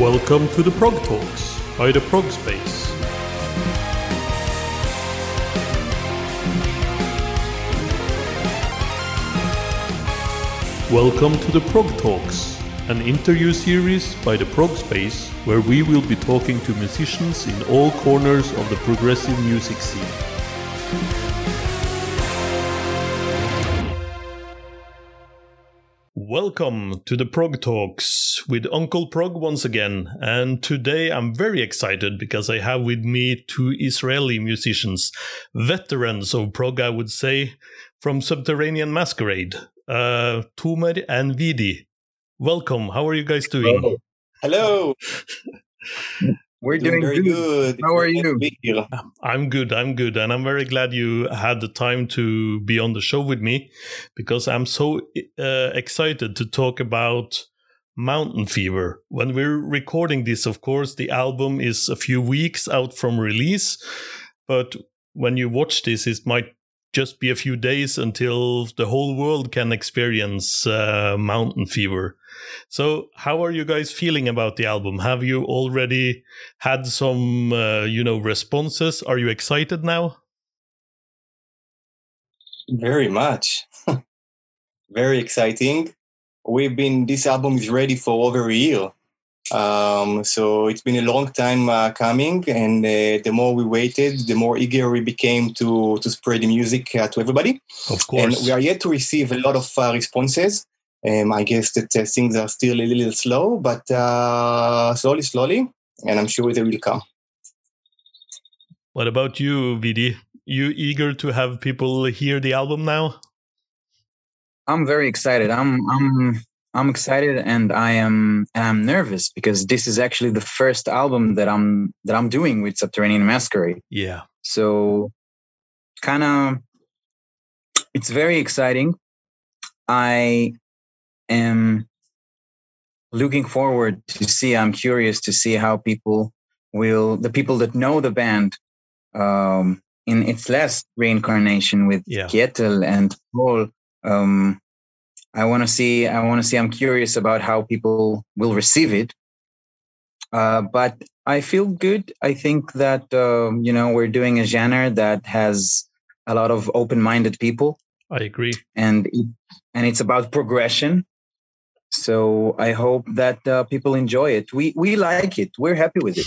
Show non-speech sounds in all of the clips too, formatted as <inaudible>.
Welcome to the Prog Talks by the Prog Space. Welcome to the Prog Talks, an interview series by the Prog Space where we will be talking to musicians in all corners of the progressive music scene. Welcome to the Prog Talks with Uncle Prog once again. And today I'm very excited because I have with me two Israeli musicians, veterans of prog, I would say, from Subterranean Masquerade, uh, Tomer and Vidi. Welcome. How are you guys doing? Hello. <laughs> We're doing, very good. How are you? nice to be here. I'm good. I'm good. And I'm very glad you had the time to be on the show with me because I'm so uh, excited to talk about Mountain Fever. When we're recording this, of course, the album is a few weeks out from release. But when you watch this, it might just be a few days until the whole world can experience uh, Mountain Fever. So, how are you guys feeling about the album? Have you already had some, uh, you know, responses? Are you excited now? Very much. <laughs> very exciting. We've been, this album is ready for over a year. Um, so it's been a long time uh, coming, and uh, the more we waited, the more eager we became to to spread the music uh, to everybody. Of And course. we are yet to receive a lot of uh, responses. Um, I guess that uh, things are still a little slow, but uh, slowly, slowly, and I'm sure they will come. What about you, Vidi? You eager to have people hear the album now? I'm very excited. I'm I'm I'm excited and I am and I'm nervous because this is actually the first album that I'm that I'm doing with Subterranean Masquerade. Yeah. So kind of it's very exciting. I am looking forward to see I'm curious to see how people will the people that know the band um in its last reincarnation with Yeah. Kjetil and Paul um I want to see I want to see I'm curious about how people will receive it uh, but I feel good. I think that um, you know we're doing a genre that has a lot of open-minded people, I agree. and it, and it's about progression. So I hope that uh, people enjoy it. We we like it. We're happy with it.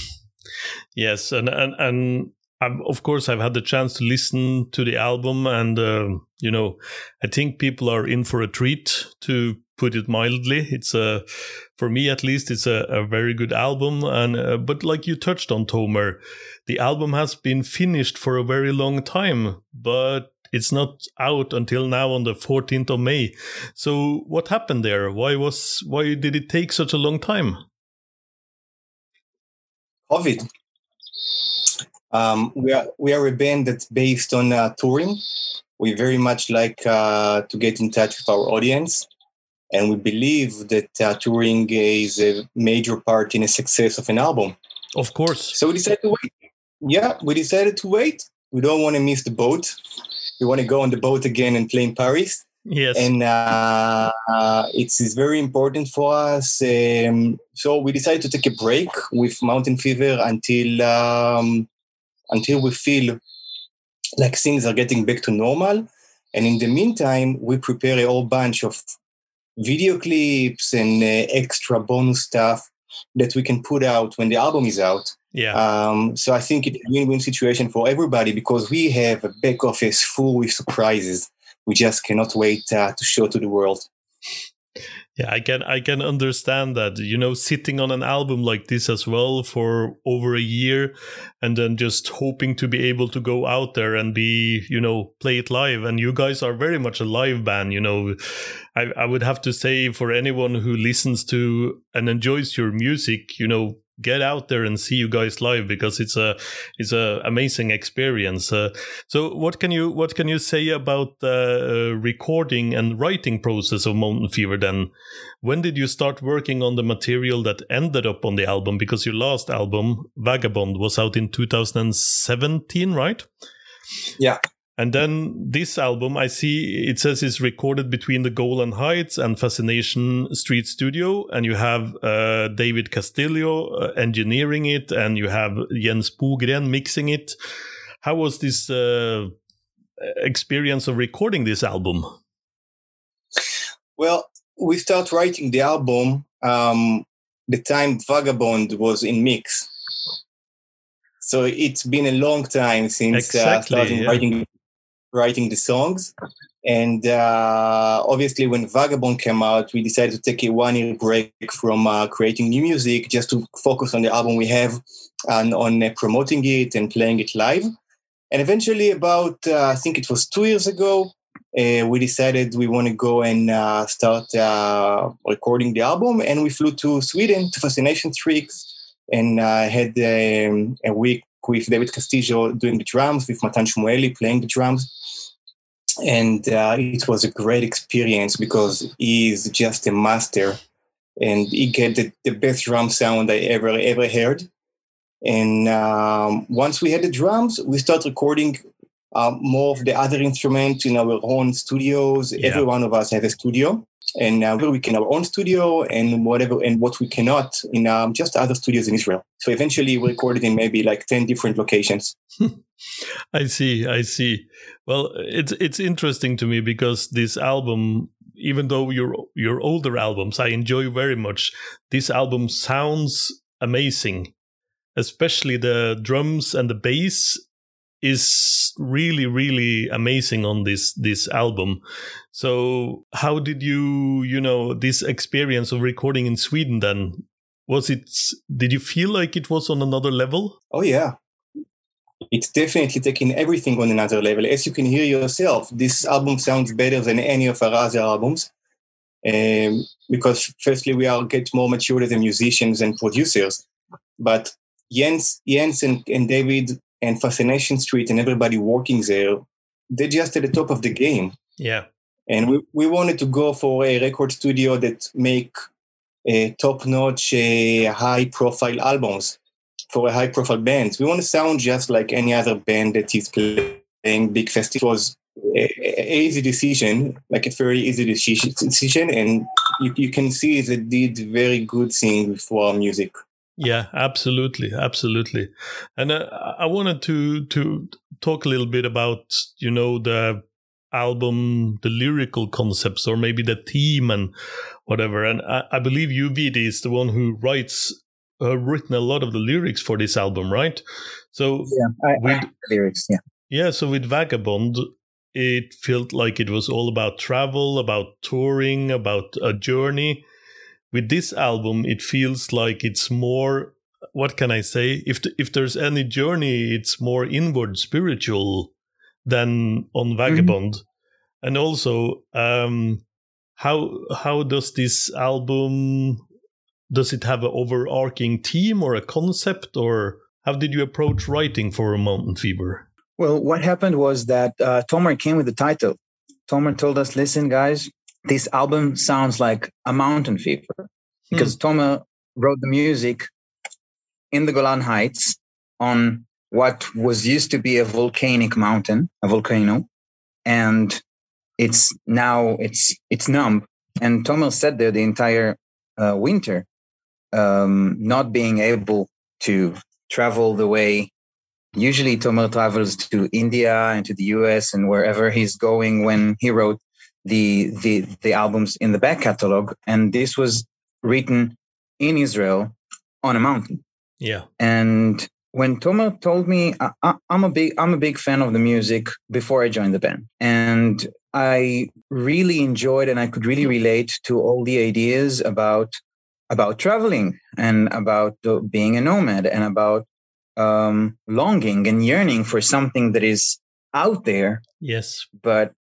Yes, and and and I've, of course I've had the chance to listen to the album, and uh, you know, I think people are in for a treat. To put it mildly, it's a for me at least it's a, a very good album. And uh, but like you touched on, Tomer, the album has been finished for a very long time, but it's not out until now on the 14th of May. So what happened there? Why was why did it take such a long time? COVID. Um, we are we are a band that's based on uh, touring. We very much like uh, to get in touch with our audience, and we believe that uh, touring is a major part in the success of an album. Of course. So we decided to wait. Yeah, we decided to wait. We don't want to miss the boat. We want to go on the boat again and play in Paris Yes. and uh, uh, it's, it's very important for us. Um, so we decided to take a break with Mountain Fever until um, until we feel like things are getting back to normal. And in the meantime, we prepare a whole bunch of video clips and uh, extra bonus stuff that we can put out when the album is out. yeah. Um, so I think it's a win-win situation for everybody because we have a back office full with surprises. We just cannot wait uh, to show to the world. Yeah, I can I can understand that. You know, sitting on an album like this as well for over a year and then just hoping to be able to go out there and be, you know, play it live. And you guys are very much a live band, you know. I, I would have to say for anyone who listens to and enjoys your music, you know, get out there and see you guys live because it's a it's a amazing experience. Uh, so what can you what can you say about the uh, recording and writing process of Mountain Fever then? When did you start working on the material that ended up on the album? Because your last album, Vagabond, was out in 2017, right? Yeah. And then this album, I see it says it's recorded between the Golan Heights and Fascination Street Studio, and you have uh, David Castillo uh, engineering it, and you have Jens Bogren mixing it. How was this uh, experience of recording this album? Well, we start writing the album um, the time Vagabond was in mix. So it's been a long time since uh, exactly, starting yeah. writing writing the songs. And uh, obviously, when Vagabond came out, we decided to take a one year break from uh, creating new music just to focus on the album we have and on uh, promoting it and playing it live. And eventually, about uh, I think it was two years ago, uh, we decided we want to go and uh, start recording the album. And we flew to Sweden to Fascination Streets and had um, a week with David Castillo doing the drums, with Matan Shmueli playing the drums and uh, it was a great experience because he is just a master and he get the, the best drum sound i ever ever heard. And um, once we had the drums we start recording uh, more of the other instruments in our own studios. Yeah. every one of us have a studio and uh, we can our own studio and whatever and what we cannot in um, just other studios in Israel. So eventually we recorded in maybe like 10 different locations. <laughs> I see, I see. Well, it's it's interesting to me because this album even though your your older albums I enjoy very much, this album sounds amazing. Especially the drums and the bass is really really amazing on this this album. So how did you you know this experience of recording in sweden then was it did you feel like it was on another level? Oh yeah. It's definitely taking everything on another level. As you can hear yourself this album sounds better than any of our other albums um, because firstly we are get more mature as musicians and producers. But jens jens and, and david and Fascination Street and everybody working there, they're just at the top of the game. Yeah. And we, we wanted to go for a record studio that make a top-notch, a high-profile albums for a high-profile band. We want to sound just like any other band that is playing big festivals. A, a easy decision, like a very easy decision, and you, you can see they did very good thing for our music. Yeah, absolutely, absolutely. And uh, I wanted to to talk a little bit about you know the album, the lyrical concepts, or maybe the theme and whatever. And I, I believe Uvidi is the one who writes uh, written a lot of the lyrics for this album, right? So yeah, I, with, I lyrics, yeah, yeah. So with Vagabond, it felt like it was all about travel, about touring, about a journey with this album it feels like it's more what can i say if if there's any journey it's more inward spiritual than on mm-hmm. vagabond mm-hmm. and also um how how does this album does it have an overarching theme or a concept or how did you approach writing for a mountain fever well what happened was that uh, tomer came with the title tomer told us listen guys this album sounds like a mountain fever because mm. Tomer wrote the music in the Golan Heights on what was used to be a volcanic mountain, a volcano, and it's now it's it's numb. And Tomer sat there the entire uh, winter, um, not being able to travel the way. Usually, Tomer travels to India and to the US and wherever he's going when he wrote the the the albums in the back catalog and this was written in israel on a mountain. Yeah. And when Tomer told me I, am a big I'm a big fan of the music before I joined the band, and I really enjoyed and I could really relate to all the ideas about about traveling and about being a nomad and about um, longing and yearning for something that is out there. Yes, but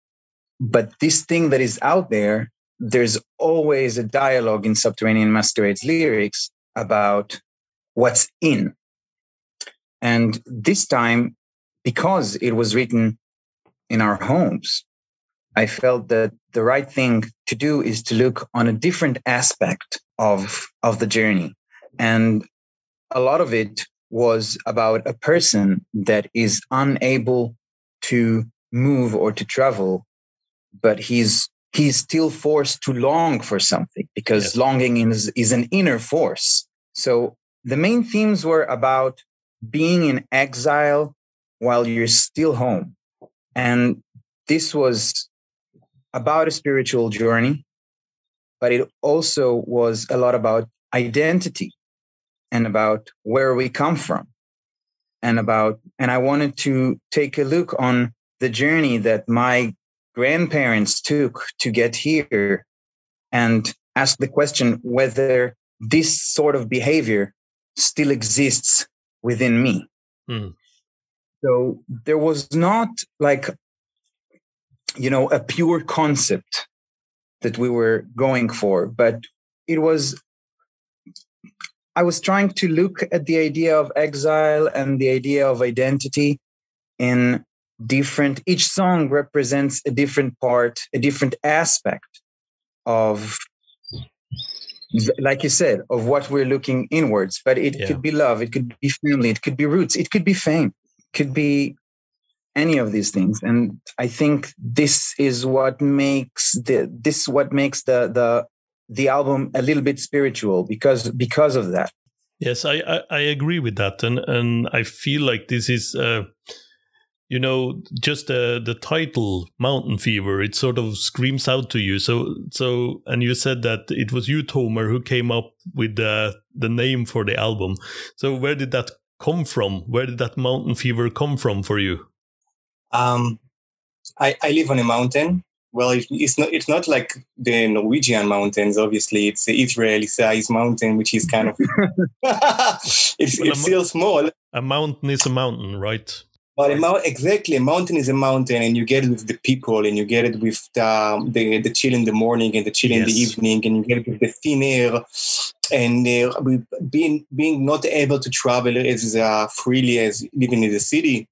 but this thing that is out there, there's always a dialogue in Subterranean Masquerade's lyrics about what's in. And this time, because it was written in our homes, I felt that the right thing to do is to look on a different aspect of, of the journey. And a lot of it was about a person that is unable to move or to travel, but he's he's still forced to long for something because yes. longing is, is an inner force. So the main themes were about being in exile while you're still home. And this was about a spiritual journey, but it also was a lot about identity and about where we come from and about and i wanted to take a look on the journey that my grandparents took to get here and ask the question whether this sort of behavior still exists within me. Mm. So there was not like, you know, a pure concept that we were going for, but it was, I was trying to look at the idea of exile and the idea of identity in different each song represents a different part a different aspect of like you said of what we're looking inwards. But it yeah. could be love it could be family it could be roots it could be fame it could be any of these things. And i think this is what makes the this what makes the the the album a little bit spiritual because because of that. Yes i i, I agree with that. And and i feel like this is uh you know just the the title mountain fever it sort of screams out to you. So so and you said that it was you tomer who came up with the the name for the album. So where did that come from? Where did that mountain fever come from for you? Um i i live on a mountain. Well it, it's not it's not like the norwegian mountains obviously. It's the israeli size mountain which is kind of <laughs> <laughs> it's, well, it's still small. A mountain is a mountain right but a mount, exactly, a mountain is a mountain, and you get it with the people, and you get it with the the, the chill in the morning and the chill yes. in the evening, and you get it with the thin air, and uh, being being not able to travel as uh, freely as living in the city.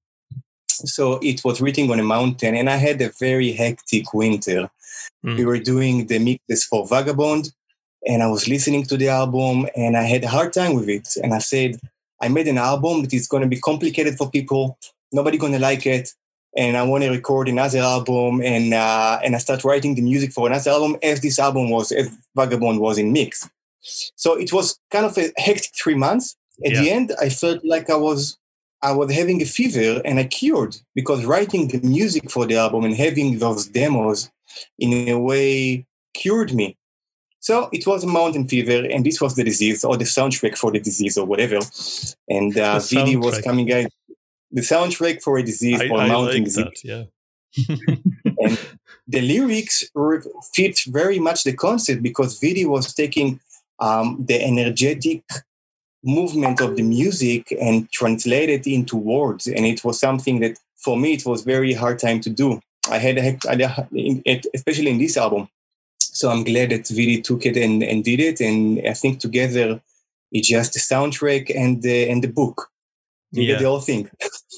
So it was written on a mountain, and I had a very hectic winter. Mm. We were doing the mixes for Vagabond, and I was listening to the album, and I had a hard time with it. And I said, I made an album that is going to be complicated for people nobody gonna like it and I want to record another album and uh, and I start writing the music for another album as this album was as Vagabond was in mix. So it was kind of a hectic three months. At yeah. the end, I felt like I was I was having a fever and I cured because writing the music for the album and having those demos in a way cured me. So it was a mountain fever, and this was the disease or the soundtrack for the disease or whatever. And uh, Vidi was coming out the soundtrack for a disease I, for a mountain like disease. That, yeah. <laughs> and the lyrics fit very much the concept because Vidi was taking um, the energetic movement of the music and translated it into words. And it was something that for me, it was very hard time to do. I had, a, especially in this album. So I'm glad that Vidi took it and, and did it. And I think together it's just the soundtrack and the, and the book. You yeah. get the whole thing.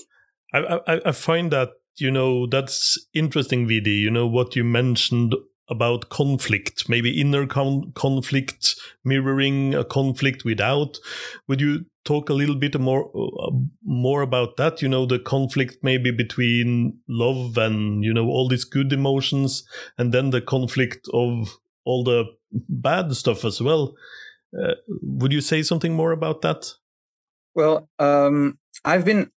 <laughs> I, I, I find that you know that's interesting, Vidi. You know what you mentioned about conflict, maybe inner con- conflict mirroring a conflict without. Would you talk a little bit more uh, more about that? You know, the conflict maybe between love and you know all these good emotions, and then the conflict of all the bad stuff as well. Uh, would you say something more about that? Well, um, I've been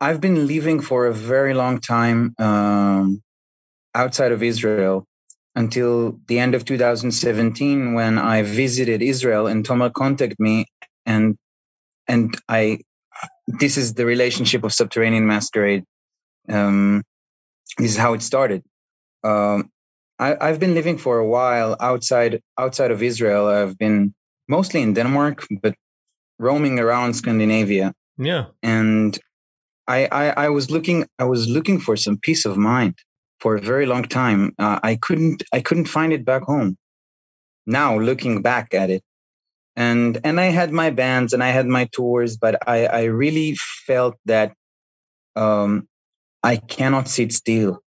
I've been living for a very long time um, outside of Israel until the end of 2017 when I visited Israel and Tomer contacted me and and I this is the relationship of Subterranean Masquerade. Um, this is how it started. Um, I, have been living for a while outside outside of Israel. I've been mostly in Denmark, but roaming around Scandinavia. Yeah, and I, I, I was looking I was looking for some peace of mind for a very long time. Uh, I couldn't I couldn't find it back home. Now looking back at it, and and I had my bands and I had my tours, but I I really felt that um, I cannot sit still.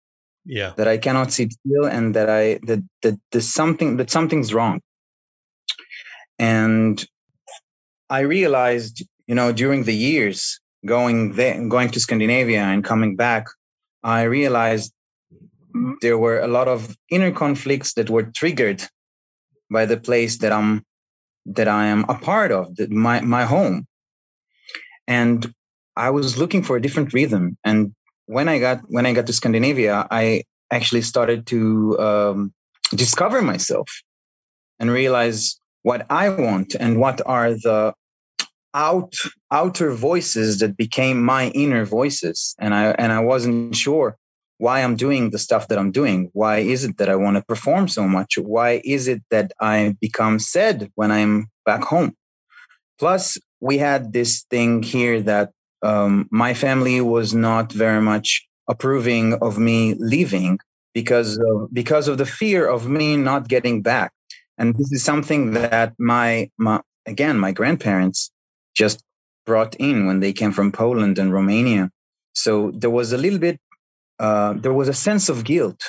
Yeah, that I cannot sit still, and that I that that there's something that something's wrong. And I realized, you know, during the years going there, going to Scandinavia and coming back I realized there were a lot of inner conflicts that were triggered by the place that I'm that I am a part of, that my my home. And I was looking for a different rhythm. And when I got when I got to Scandinavia, I actually started to um, discover myself and realize what I want and what are the out outer voices that became my inner voices. And I and I wasn't sure why I'm doing the stuff that I'm doing. Why is it that I want to perform so much? Why is it that I become sad when I'm back home? Plus, we had this thing here that um, my family was not very much approving of me leaving because of, because of the fear of me not getting back. And this is something that my, my again my grandparents just brought in when they came from Poland and Romania. So there was a little bit uh, there was a sense of guilt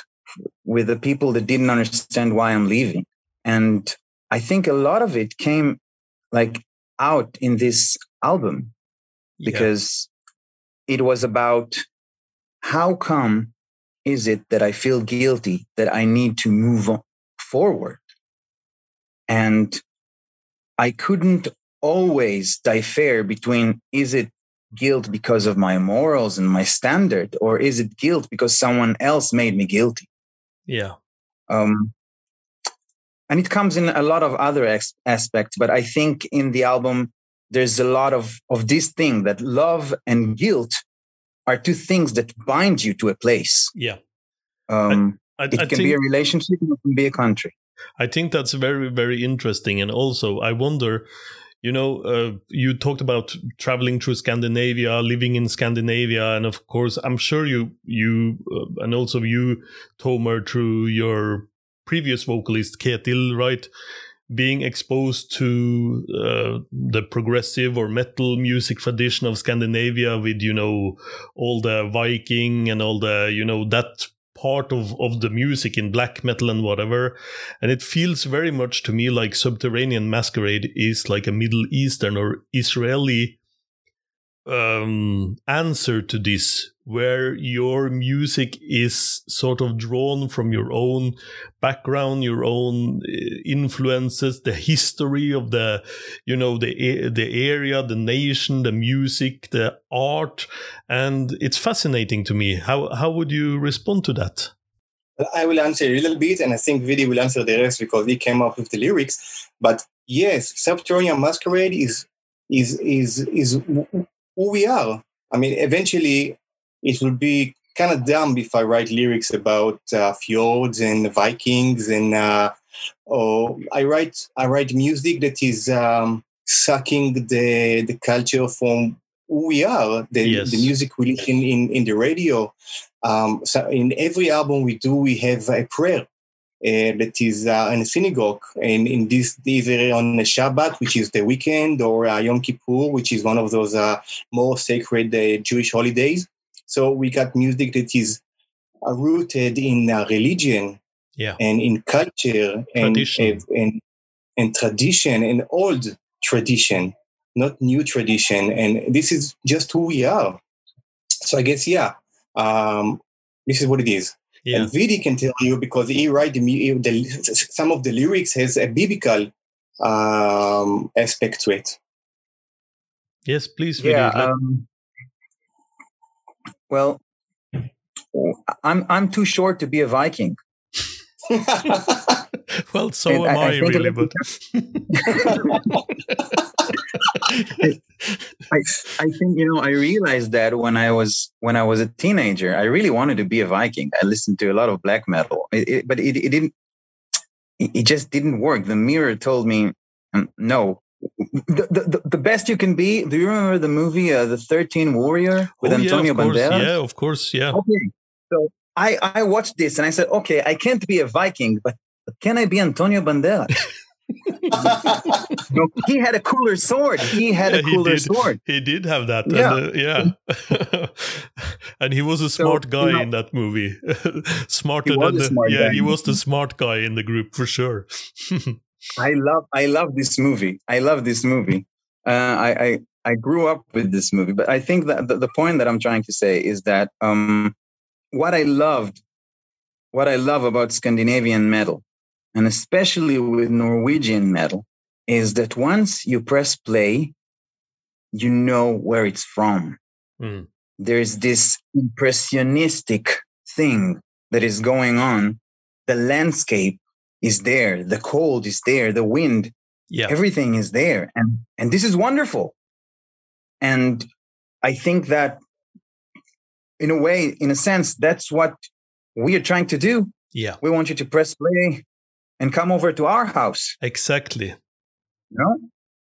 with the people that didn't understand why I'm leaving. And I think a lot of it came like out in this album because yeah. it was about how come is it that I feel guilty that I need to move forward? And I couldn't always differ between is it guilt because of my morals and my standard or is it guilt because someone else made me guilty? Yeah. Um and it comes in a lot of other ex- aspects but i think in the album there's a lot of of this thing that love and guilt are two things that bind you to a place. Yeah. Um I, I, it I can be a relationship it can be a country. I think that's very very interesting. And also i wonder you know, uh, you talked about traveling through Scandinavia, living in Scandinavia, and of course, I'm sure you you uh, and also you, Tomer, through your previous vocalist Kjetil, right? Being exposed to uh, the progressive or metal music tradition of Scandinavia, with you know all the Viking and all the you know that part of, of the music in black metal and whatever. And it feels very much to me like Subterranean Masquerade is like a Middle Eastern or Israeli um, answer to this, where your music is sort of drawn from your own background, your own eh, influences, the history of the, you know, the the area, the nation, the music, the art, and it's fascinating to me. How how would you respond to that? I will answer a little bit, and I think Vidi will answer the rest because he came up with the lyrics. But yes, Subterranean Masquerade is is is is who we are. I mean, eventually it will be kind of dumb if I write lyrics about uh, fjords and Vikings and uh, or I write I write music that is um, sucking the the culture from who we are, the, yes. the music we listen in, in the radio. Um, so in every album we do, we have a prayer uh, that is uh, in a synagogue, and in this either on the Shabbat, which is the weekend, or uh, Yom Kippur, which is one of those uh, more sacred uh, Jewish holidays. So we got music that is uh, rooted in religion, yeah. and in culture, and, and and tradition, and old tradition, not new tradition. And this is just who we are. So I guess yeah, um, this is what it is. Yeah. And Vidi can tell you because he write the, the, some of the lyrics has a biblical um, aspect to it. Yes, please. Vidi. Yeah. Um, well, I'm I'm too short to be a Viking. <laughs> well, so and am I, I really, but <laughs> I, I think you know I realized that when I was when I was a teenager, I really wanted to be a Viking. I listened to a lot of black metal, it, it, but it, it didn't. It just didn't work. The mirror told me um, no. The, the, the best you can be. Do you remember the movie uh, The Thirteen Warrior with oh, Antonio yeah, Banderas? Yeah, of course. Yeah. Okay. So I I watched this and I said, okay, I can't be a Viking, but, but can I be Antonio Banderas? <laughs> no, he had a cooler sword. He had yeah, a cooler he sword. He did have that. Yeah. And, uh, yeah. and <laughs> he was a smart so, guy you know, in that movie. <laughs> Smarter than the, smart yeah, guy. he was the smart guy in the group for sure. I love I love this movie. I love this movie. Uh, I, I I grew up with this movie, but I think that the, the point that I'm trying to say is that um, what I loved, what I love about Scandinavian metal, and especially with Norwegian metal, is that once you press play, you know where it's from. Mm. There's this impressionistic thing that is going on. The landscape is there, the cold is there, the wind, yeah. everything is there. And, and this is wonderful. And I think that in a way, in a sense, that's what we are trying to do. Yeah. We want you to press play and come over to our house. Exactly. You know?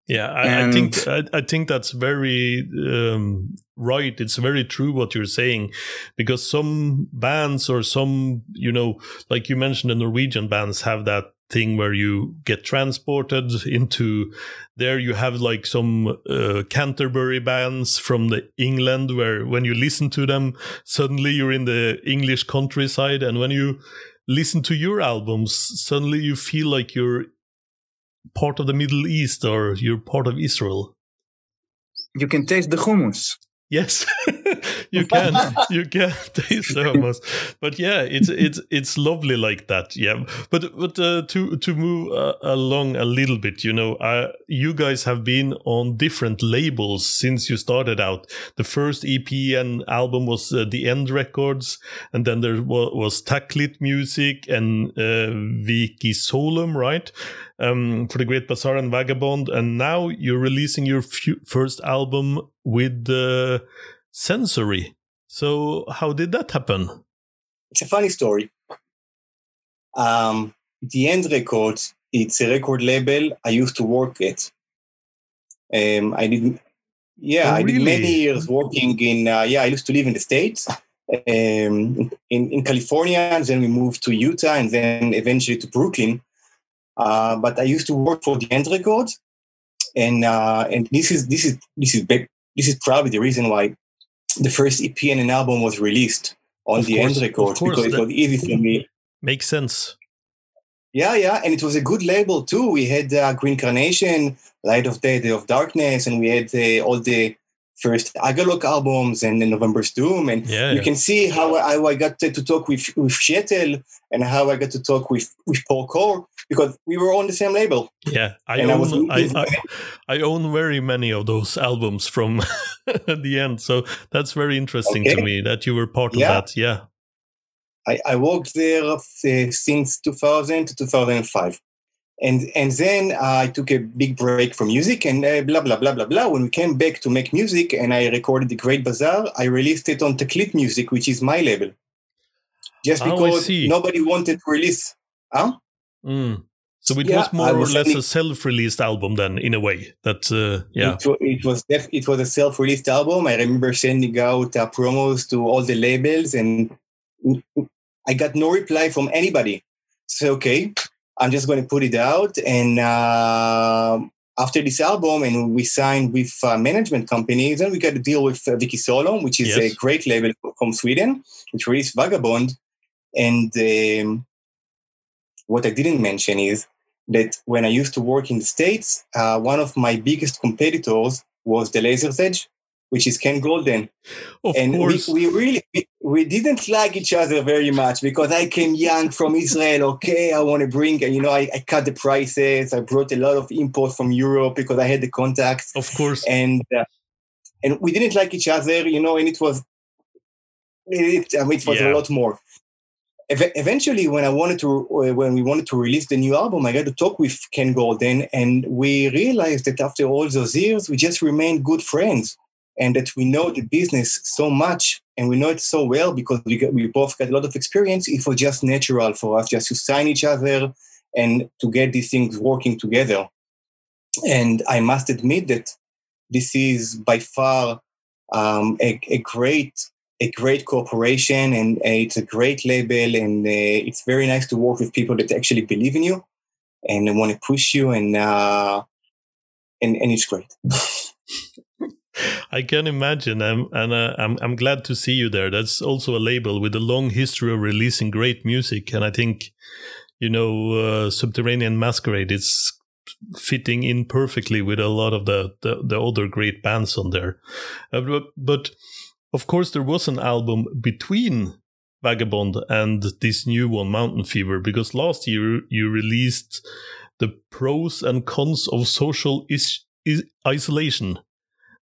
Yeah, I, I think I, I, think that's very um, right. It's very true what you're saying, because some bands or some, you know, like you mentioned, the Norwegian bands have that thing where you get transported into there you have like some uh, canterbury bands from the england where when you listen to them suddenly you're in the english countryside and when you listen to your albums suddenly you feel like you're part of the middle east or you're part of israel you can taste the hummus Yes, <laughs> you can. <laughs> you can <laughs> taste the hummus, but yeah, it's it's it's lovely like that. Yeah, but but uh, to to move uh, along a little bit, you know, uh, you guys have been on different labels since you started out. The first EP and album was uh, the End Records, and then there was, was Taklit Music and uh, ViciSolum, right? Um, for the Great Bazaar and Vagabond, and now you're releasing your first album with the Sensory. So how did that happen? It's a funny story. Um, the End Records, it's a record label I used to work at. Um, I did, yeah, oh, I did many years working in. Uh, yeah, I used to live in the states, um, in in California, and then we moved to Utah, and then eventually to Brooklyn. Uh, but I used to work for the End Records, and uh, and this is this is this is big, this is probably the reason why the first EP and an album was released on of the course, End Records because it was easy for me. Makes sense. Yeah, yeah, and it was a good label too. We had uh, Green Carnation, Light of Day, Day of Darkness, and we had uh, all the first Agalloch albums and the November's Doom. And yeah, you yeah. can see how, how I got to, to, talk with, with Kjetil and how I got to talk with, with Paul Kuhr because we were on the same label. Yeah, I own, I, I, I, own very many of those albums from <laughs> the end. So that's very interesting okay. to me that you were part of that. Yeah. I, I worked there uh, since 2000 to 2005 and and then I took a big break from music and uh, blah blah blah blah blah. When we came back to make music and I recorded the Great Bazaar, I released it on Taklit Music, which is my label, just oh, because nobody wanted to release. Huh? Mm. So it yeah, was more was or less a self-released album then, in a way. That uh, yeah, it, it was def- it was a self-released album. I remember sending out uh, promos to all the labels, and I got no reply from anybody. So okay, I'm just going to put it out. And uh, after this album, and we signed with uh, management companies, then we got a deal with uh, ViciSolum, which is yes. a great label from Sweden, which released Vagabond. And um, what I didn't mention is that when I used to work in the States, uh, one of my biggest competitors was the Laser's Edge which is Ken Golden. Of and course. We, we really we, we, didn't like each other very much because I came young from Israel. Okay, I want to bring, you know, I, I cut the prices. I brought a lot of imports from Europe because I had the contacts. Of course. And uh, and we didn't like each other, you know, and it was it, I mean, it was yeah. a lot more. Eventually, when I wanted to, uh, when we wanted to release the new album, I got to talk with Ken Golden, and we realized that after all those years, we just remained good friends and that we know the business so much and we know it so well because we, got, we both got a lot of experience, it was just natural for us just to sign each other and to get these things working together. And I must admit that this is by far um, a, a, great a great corporation and uh, it's a great label and uh, it's very nice to work with people that actually believe in you and want to push you and uh, and and it's great. <laughs> I can imagine, um, and uh, I'm I'm glad to see you there. That's also a label with a long history of releasing great music, and I think, you know, uh, Subterranean Masquerade is fitting in perfectly with a lot of the the, the other great bands on there. Uh, but, but of course, there was an album between Vagabond and this new one, Mountain Fever? Because last year you released the pros and cons of social is- is- isolation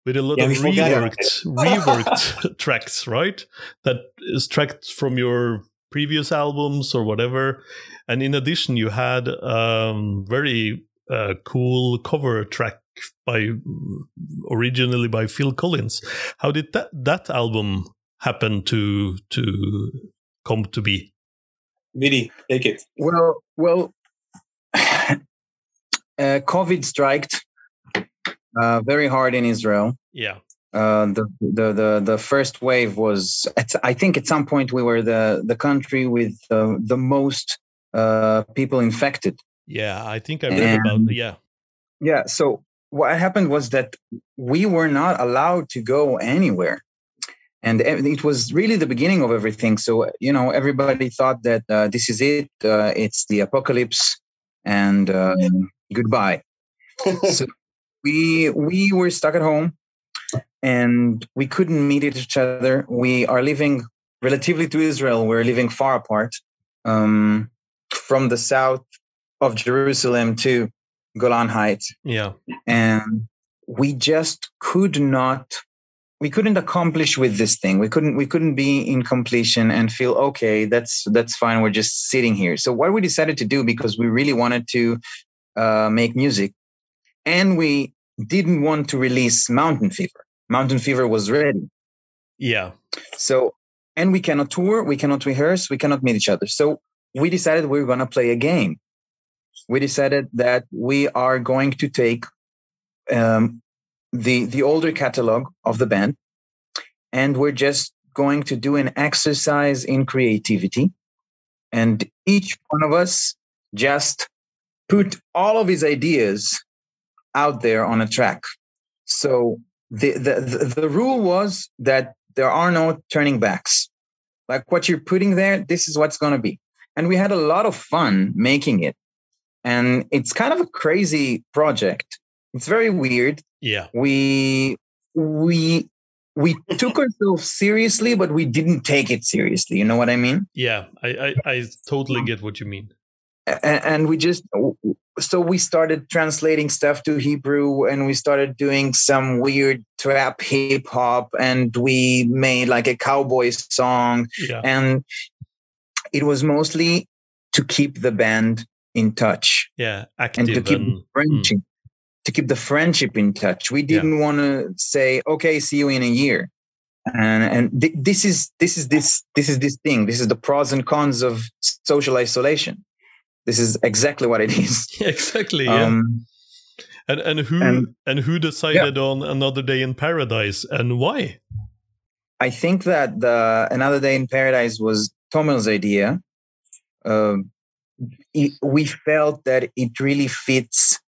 with a lot Yeah, of we forgot about reworked <laughs> reworked tracks, right? That is tracked from your previous albums or whatever. And in addition, you had um, very uh, cool cover track by originally by Phil Collins. How did that that album happen to to come to be? Vidi, take it. Well, well, <sighs> uh, COVID striked uh, very hard in Israel. Yeah, Uh, the, the the the first wave was, at, I think, at some point we were the the country with uh, the most uh, people infected. yeah. I think I read about And- yeah. Yeah. So what happened was that we were not allowed to go anywhere. And it was really the beginning of everything. So, you know, everybody thought that uh, this is it. Uh, it's the apocalypse and uh, goodbye. so <laughs> we we were stuck at home and we couldn't meet each other. We are living relatively to Israel. We're living far apart um, from the south of Jerusalem to Golan Heights. Yeah, and we just could not we couldn't accomplish with this thing. We couldn't we couldn't be in completion and feel okay that's that's fine. We're just sitting here. So what we decided to do because we really wanted to uh, make music and we didn't want to release mountain fever. Mountain fever was ready. Yeah, so, and we cannot tour, we cannot rehearse, we cannot meet each other. So, we decided we are going to play a game. We decided that we are going to take um, the the older catalog of the band, and we're just going to do an exercise in creativity, and each one of us just put all of his ideas out there on a track. So the, the the the rule was that there are no turning backs. Like what you're putting there, this is what's going to be. And we had a lot of fun making it. And it's kind of a crazy project. It's very weird. yeah, We we we took ourselves seriously, but we didn't take it seriously. You know what I mean? yeah. I I, I totally get what you mean. and, and we just so we started translating stuff to hebrew and we started doing some weird trap hip hop and we made like a cowboy song Yeah, and it was mostly to keep the band in touch yeah. and to keep and friendship to keep the friendship in touch we didn't want to say okay see you in a year and and th- this is this is this this is this thing this is the pros and cons of social isolation this is exactly what it is <laughs> exactly. Yeah. um, and and who and- and who decided on another day in paradise and why? I think that the Another Day in Paradise was Tomer's idea. Um, it, we felt that it really fits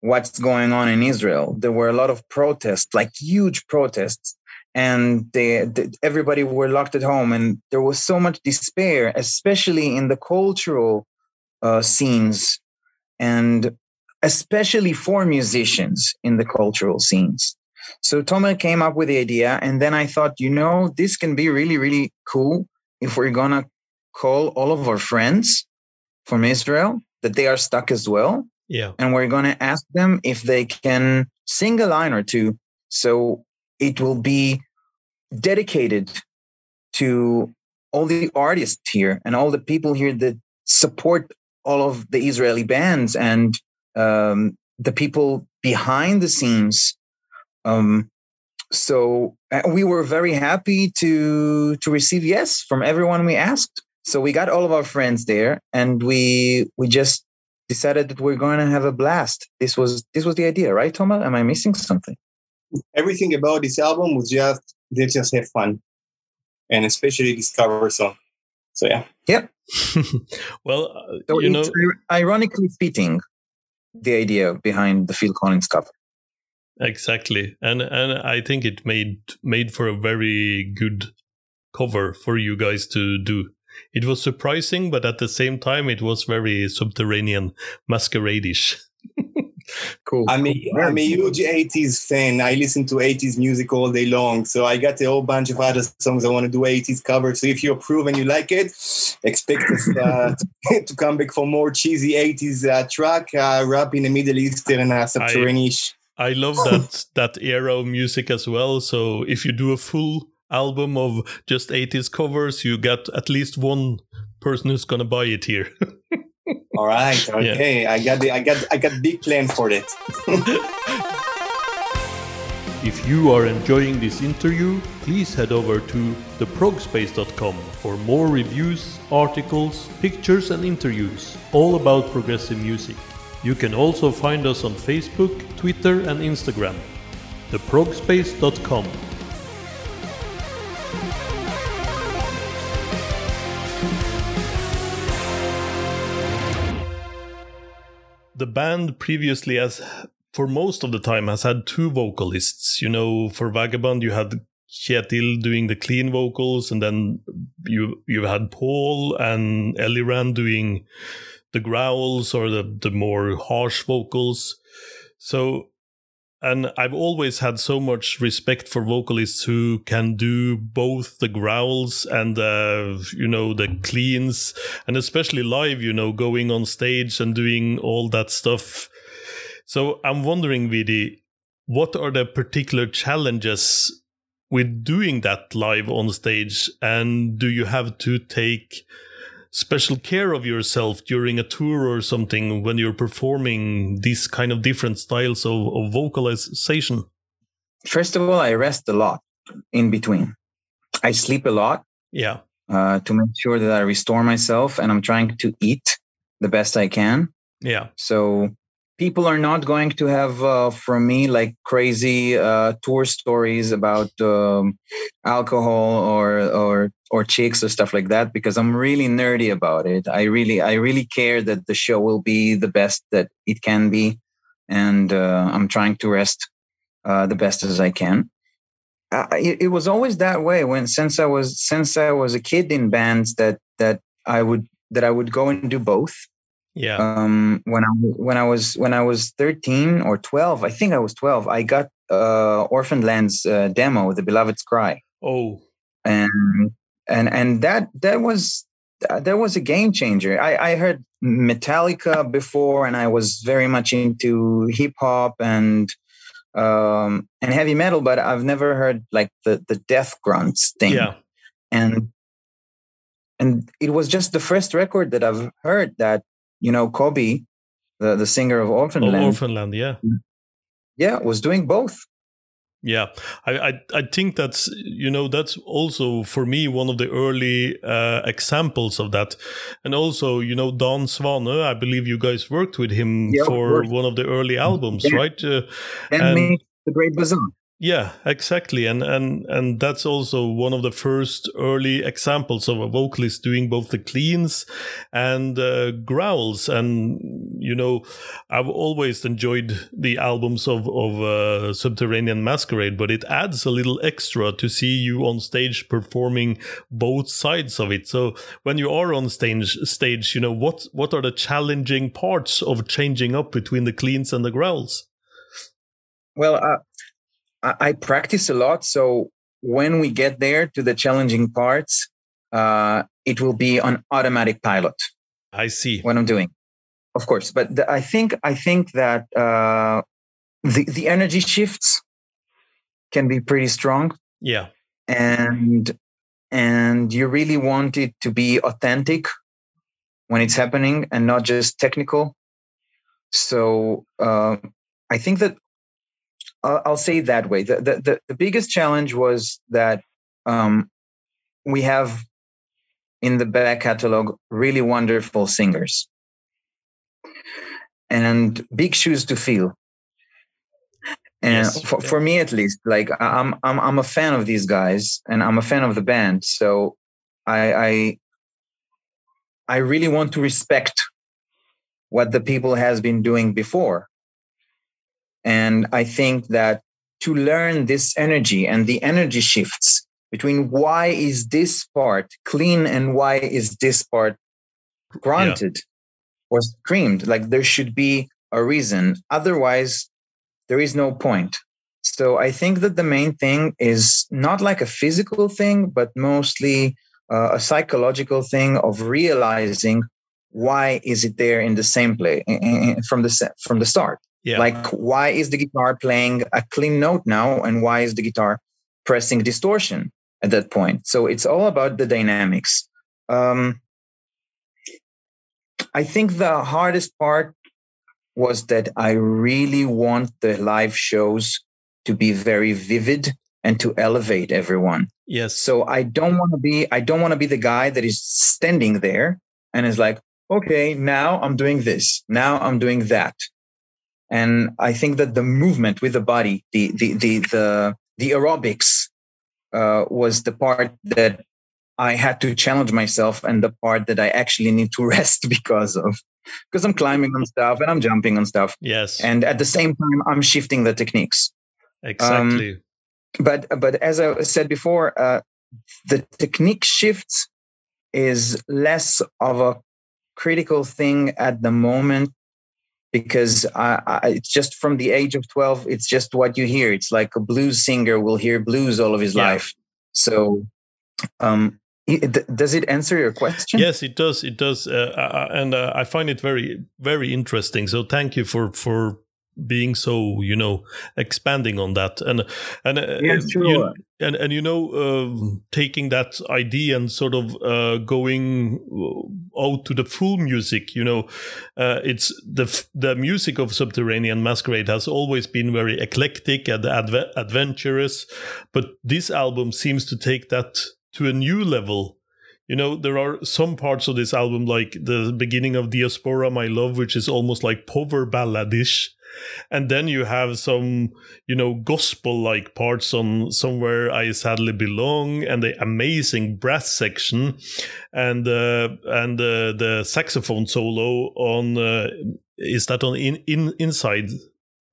what's going on in Israel. There were a lot of protests, like huge protests, and they, they, everybody were locked at home, and there was so much despair, especially in the cultural uh, scenes, and especially for musicians in the cultural scenes. So Tomer came up with the idea, and then I thought, you know, this can be really, really cool if we're gonna call all of our friends from Israel that they are stuck as well, Yeah, and we're gonna ask them if they can sing a line or two. So it will be dedicated to all the artists here and all the people here that support all of the Israeli bands and um, the people behind the scenes um, so uh, we were very happy to to receive yes from everyone we asked. So we got all of our friends there, and we we just decided that we're going to have a blast. This was this was the idea, right, Thomas? Am I missing something? Everything about this album was just let's just have fun, and especially this cover song. So yeah, Yep. <laughs> well, uh, So you know, ironically fitting the idea behind the Phil Collins cover. exactly, and and I think it made made for a very good cover for you guys to do. It was surprising, but at the same time, it was very subterranean, masqueradish. <laughs> cool. I'm a, I'm a huge 80s fan. I listen to 80s music all day long. So I got a whole bunch of other songs I want to do 80s covers. So if you approve and you like it, expect us uh, <laughs> to come back for more cheesy 80s uh, track, uh, rap in the Middle Eastern uh, subterranean. I love that that era of music as well. So if you do a full album of just 80s covers, you get at least one person who's gonna buy it here. <laughs> All right. <laughs> Okay. Yeah. I got the I got I got big plan for it. <laughs> if you are enjoying this interview, please head over to theprogspace.com for more reviews, articles, pictures and interviews all about progressive music. You can also find us on Facebook, Twitter and Instagram. theprogspace.com the band previously has for most of the time has had two vocalists. You know, for Vagabond you had Kjetil doing the clean vocals, and then you you had Paul and Eliran doing the growls or the the more harsh vocals. So and I've always had so much respect for vocalists who can do both the growls and uh, you know the cleans, and especially live. You know, going on stage and doing all that stuff. So I'm wondering, Vidi, what are the particular challenges with doing that live on stage, and do you have to take special care of yourself during a tour or something when you're performing these kind of different styles of, of vocalization? First of all, I rest a lot in between. I sleep a lot. Yeah. Uh, to make sure that I restore myself, and I'm trying to eat the best I can. Yeah. So people are not going to have uh, from me like crazy uh, tour stories about um, alcohol or or or chicks or stuff like that because I'm really nerdy about it. I really I really care that the show will be the best that it can be, and uh, I'm trying to rest uh, the best as I can. it, it was always that way when since I was since I was a kid in bands that that I would that I would go and do both yeah. Um, when I when I was when I was thirteen or twelve, I think I was twelve. I got uh, Orphaned Land's uh, demo, "The Beloved's Cry." Oh. And and and that that was that was a game changer. I, I heard Metallica before, and I was very much into hip hop and um, and heavy metal, but I've never heard like the the death grunts thing. Yeah. And and it was just the first record that I've heard that you know, Kobi, the, the singer of Orphaned Land. Oh, Orphaned yeah. Yeah, was doing both. Yeah, I, I, I think that's you know that's also for me one of the early uh, examples of that, and also you know Dan Swanö, I believe you guys worked with him yeah, for one of the early albums, yeah. right? Uh, and, and the Great Bazaar. Yeah, exactly, and and and that's also one of the first early examples of a vocalist doing both the cleans and uh, growls. And you know, I've always enjoyed the albums of of uh, Subterranean Masquerade, but it adds a little extra to see you on stage performing both sides of it. So when you are on stage, stage, you know what what are the challenging parts of changing up between the cleans and the growls? Well, uh, I, practice a lot. So when we get there to the challenging parts, uh, it will be on automatic pilot. I see what I'm doing, of course. But the, I think I think that uh, the the energy shifts can be pretty strong. Yeah, and and you really want it to be authentic when it's happening and not just technical. So uh, I think that I'll, I'll say it that way. The, the, the, the, biggest challenge was that um, we have in the back catalog really wonderful singers and big shoes to fill. And yes. for, for me, at least, like I'm, I'm, I'm a fan of these guys and I'm a fan of the band. So I, I, I really want to respect what the people has been doing before and I think that to learn this energy and the energy shifts between why is this part clean and why is this part granted yeah. or screamed, like there should be a reason. Otherwise, there is no point. So I think that the main thing is not like a physical thing, but mostly uh, a psychological thing of realizing why is it there in the same play from the from the start. Yeah. Like why is the guitar playing a clean note now, and why is the guitar pressing distortion at that point? So it's all about the dynamics. Um, I think the hardest part was that I really want the live shows to be very vivid and to elevate everyone. Yes. So I don't want to be I don't want to be the guy that is standing there and is like, okay, now I'm doing this. Now I'm doing that. And I think that the movement with the body, the the the the, the aerobics uh, was the part that I had to challenge myself and the part that I actually need to <laughs> rest because of because I'm climbing on stuff and I'm jumping on stuff. Yes. And at the same time, I'm shifting the techniques. Exactly. Um, but but as I said before, uh, the technique shifts is less of a critical thing at the moment because I, I, it's just from the age of 12 it's just what you hear. It's like a blues singer will hear blues all of his yeah. life. So um, does it answer your question? Yes it does it does uh, uh, uh, and uh, i find it very very interesting. So thank you for for being so you know expanding on that. And and uh, yeah, sure. you, and and you know uh, taking that idea and sort of uh, going out to the full music you know uh, it's the the music of subterranean masquerade has always been very eclectic and adve- adventurous. But this album seems to take that to a new level. You know there are some parts of this album like the beginning of diaspora my love which is almost like power balladish and then you have some you know gospel like parts on somewhere i sadly belong and the amazing brass section and uh, and uh, the saxophone solo on uh, is that on in, in inside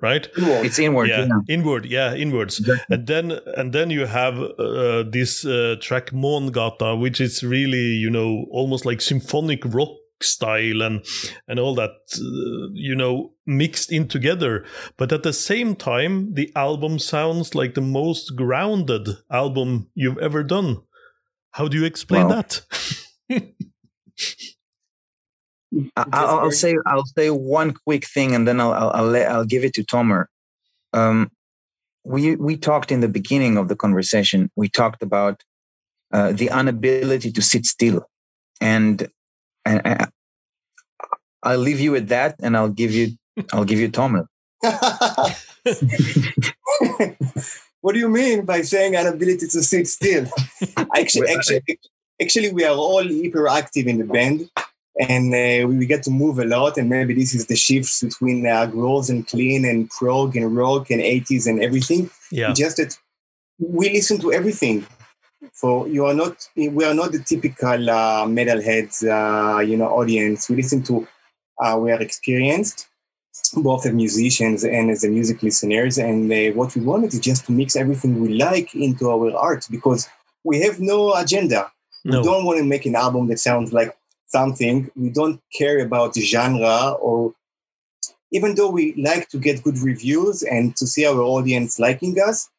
right it's inward yeah, yeah. inward yeah inwards exactly. and then and then you have uh, this uh, track Mångata which is really you know almost like symphonic rock style and and all that uh, you know mixed in together but at the same time the album sounds like the most grounded album you've ever done how do you explain well, that <laughs> I'll, I'll, say I'll say one quick thing and then I'll I'll I'll, let, I'll give it to Tomer. Um, we we talked in the beginning of the conversation. We talked about uh, the inability to sit still, and and I'll leave you with that, and I'll give you I'll give you Tomer. <laughs> <laughs> what do you mean by saying an ability to sit still? <laughs> actually, actually, actually, we are all hyperactive in the band, and uh, we get to move a lot. And maybe this is the shifts between uh, growls and clean and prog and rock and 80s and everything. Yeah. Just that we listen to everything for you are not we are not the typical uh, metalheads uh, you know audience we listen to uh, we are experienced both as musicians and as a music listeners and uh, what we wanted is just to mix everything we like into our art because we have no agenda no. we don't want to make an album that sounds like something we don't care about the genre or even though we like to get good reviews and to see our audience liking us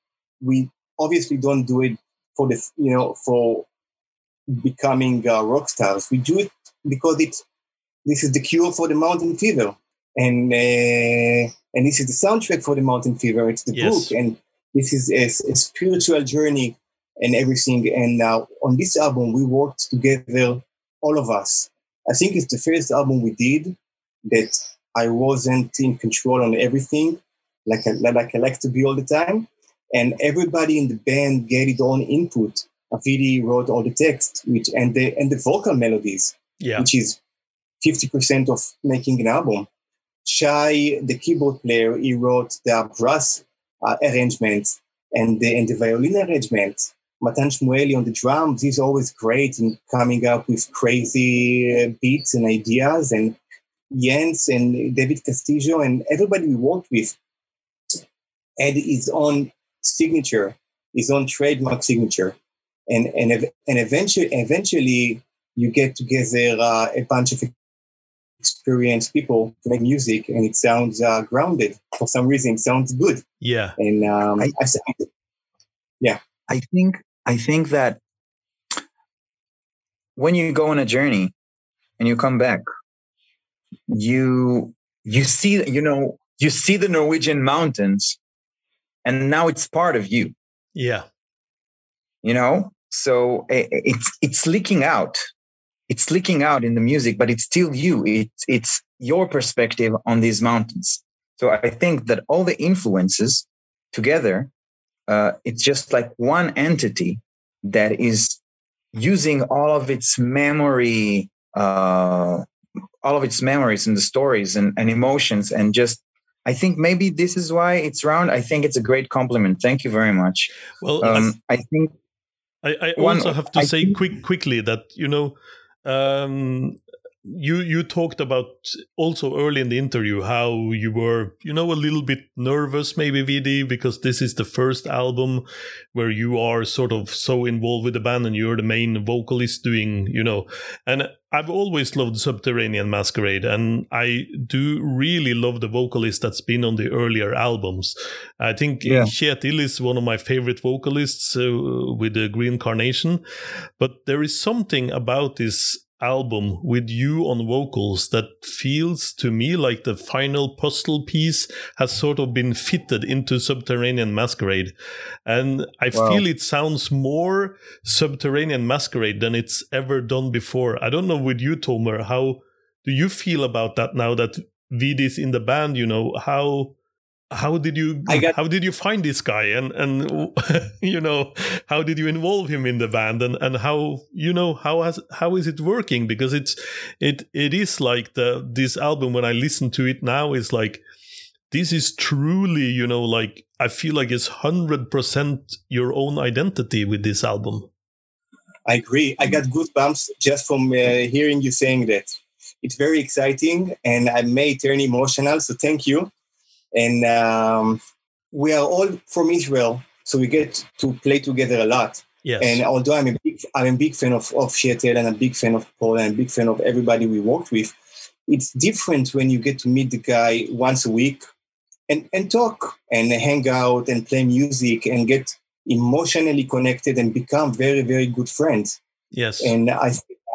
we obviously don't do it for the you know for becoming uh, rock stars. We do it because it's this is the cure for the mountain fever, and uh, and this is the soundtrack for the mountain fever. It's the yes. book, and this is a, a, spiritual journey and everything. And now on this album, we worked together, all of us. I think it's the first album we did that I wasn't in control on everything, like I, like I like to be all the time and everybody in the band gave it own input. Avidi wrote all the text, which and the and the vocal melodies, yeah. which is fifty percent of making an album. Shai, the keyboard player, he wrote the brass uh, arrangements and the and the violin arrangement. Matan Shmueli on the drums, he's always great in coming up with crazy uh, beats and ideas. And Jens and David Castillo and everybody we worked with had his own signature, his own trademark signature, and and and eventually eventually you get together uh, a bunch of experienced people to make music, and it sounds uh, grounded. For some reason, it sounds good. Yeah, and um, I, I, yeah, I think I think that when you go on a journey and you come back, you you see you know you see the Norwegian mountains, and now it's part of you. Yeah, you know, so it's it's leaking out it's leaking out in the music, but it's still you. It's it's your perspective on these mountains. So I think that all the influences together, uh, it's just like one entity that is using all of its memory, uh, all of its memories and the stories and, and emotions, and just I think maybe this is why it's round. I think it's a great compliment. Thank you very much. Well, um, I think I, I also have to I say quick quickly that you know um, you you talked about also early in the interview how you were you know a little bit nervous maybe Vidi because this is the first album where you are sort of so involved with the band and you're the main vocalist doing you know. And I've always loved Subterranean Masquerade and I do really love the vocalist that's been on the earlier albums. I think yeah. Kjetil is one of my favorite vocalists uh, with the Green Carnation. But there is something about this album with you on vocals that feels to me like the final puzzle piece has sort of been fitted into Subterranean Masquerade. And I wow. feel it sounds more Subterranean Masquerade than it's ever done before. I don't know with you, Tomer, how do you feel about that now that Vidi's in the band? You know, how how did you got, how did you find this guy? And and <laughs> you know how did you involve him in the band? And and how you know how has how is it working? Because it's it it is like the this album when i listen to it now is like this is truly you know like i feel like it's 100% your own identity with this album. I agree. I got goosebumps just from uh, hearing you saying that. It's very exciting and i may turn emotional so thank you and um, we are all from Israel, so we get to play together a lot. Yes. And although I'm a big, I'm a big fan of of Kjetil and a big fan of Paul and a big fan of everybody we worked with, it's different when you get to meet the guy once a week and and talk and hang out and play music and get emotionally connected and become very very good friends. Yes. And I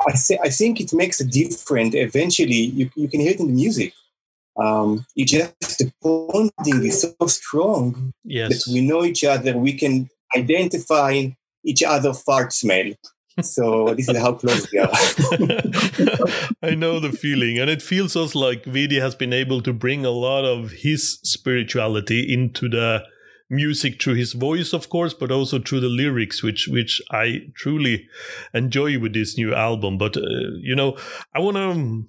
I, I think it makes a difference. Eventually, you, you can hear it in the music um, it just the bonding is so strong yes. that we know each other. We can identify each other fart smell. So this is how close we are. <laughs> I know the feeling, and it feels also like Vidi has been able to bring a lot of his spirituality into the music through his voice, of course, but also through the lyrics, which which I truly enjoy with this new album. But uh, you know, I want to